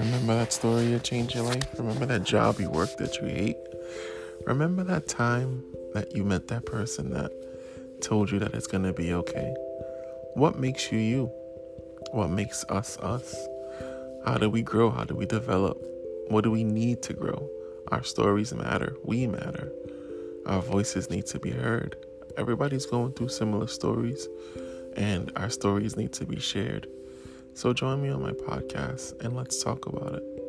Remember that story that changed your life? Remember that job you worked that you hate? Remember that time that you met that person that told you that it's going to be okay? What makes you you? What makes us us? How do we grow? How do we develop? What do we need to grow? Our stories matter. We matter. Our voices need to be heard. Everybody's going through similar stories, and our stories need to be shared. So join me on my podcast and let's talk about it.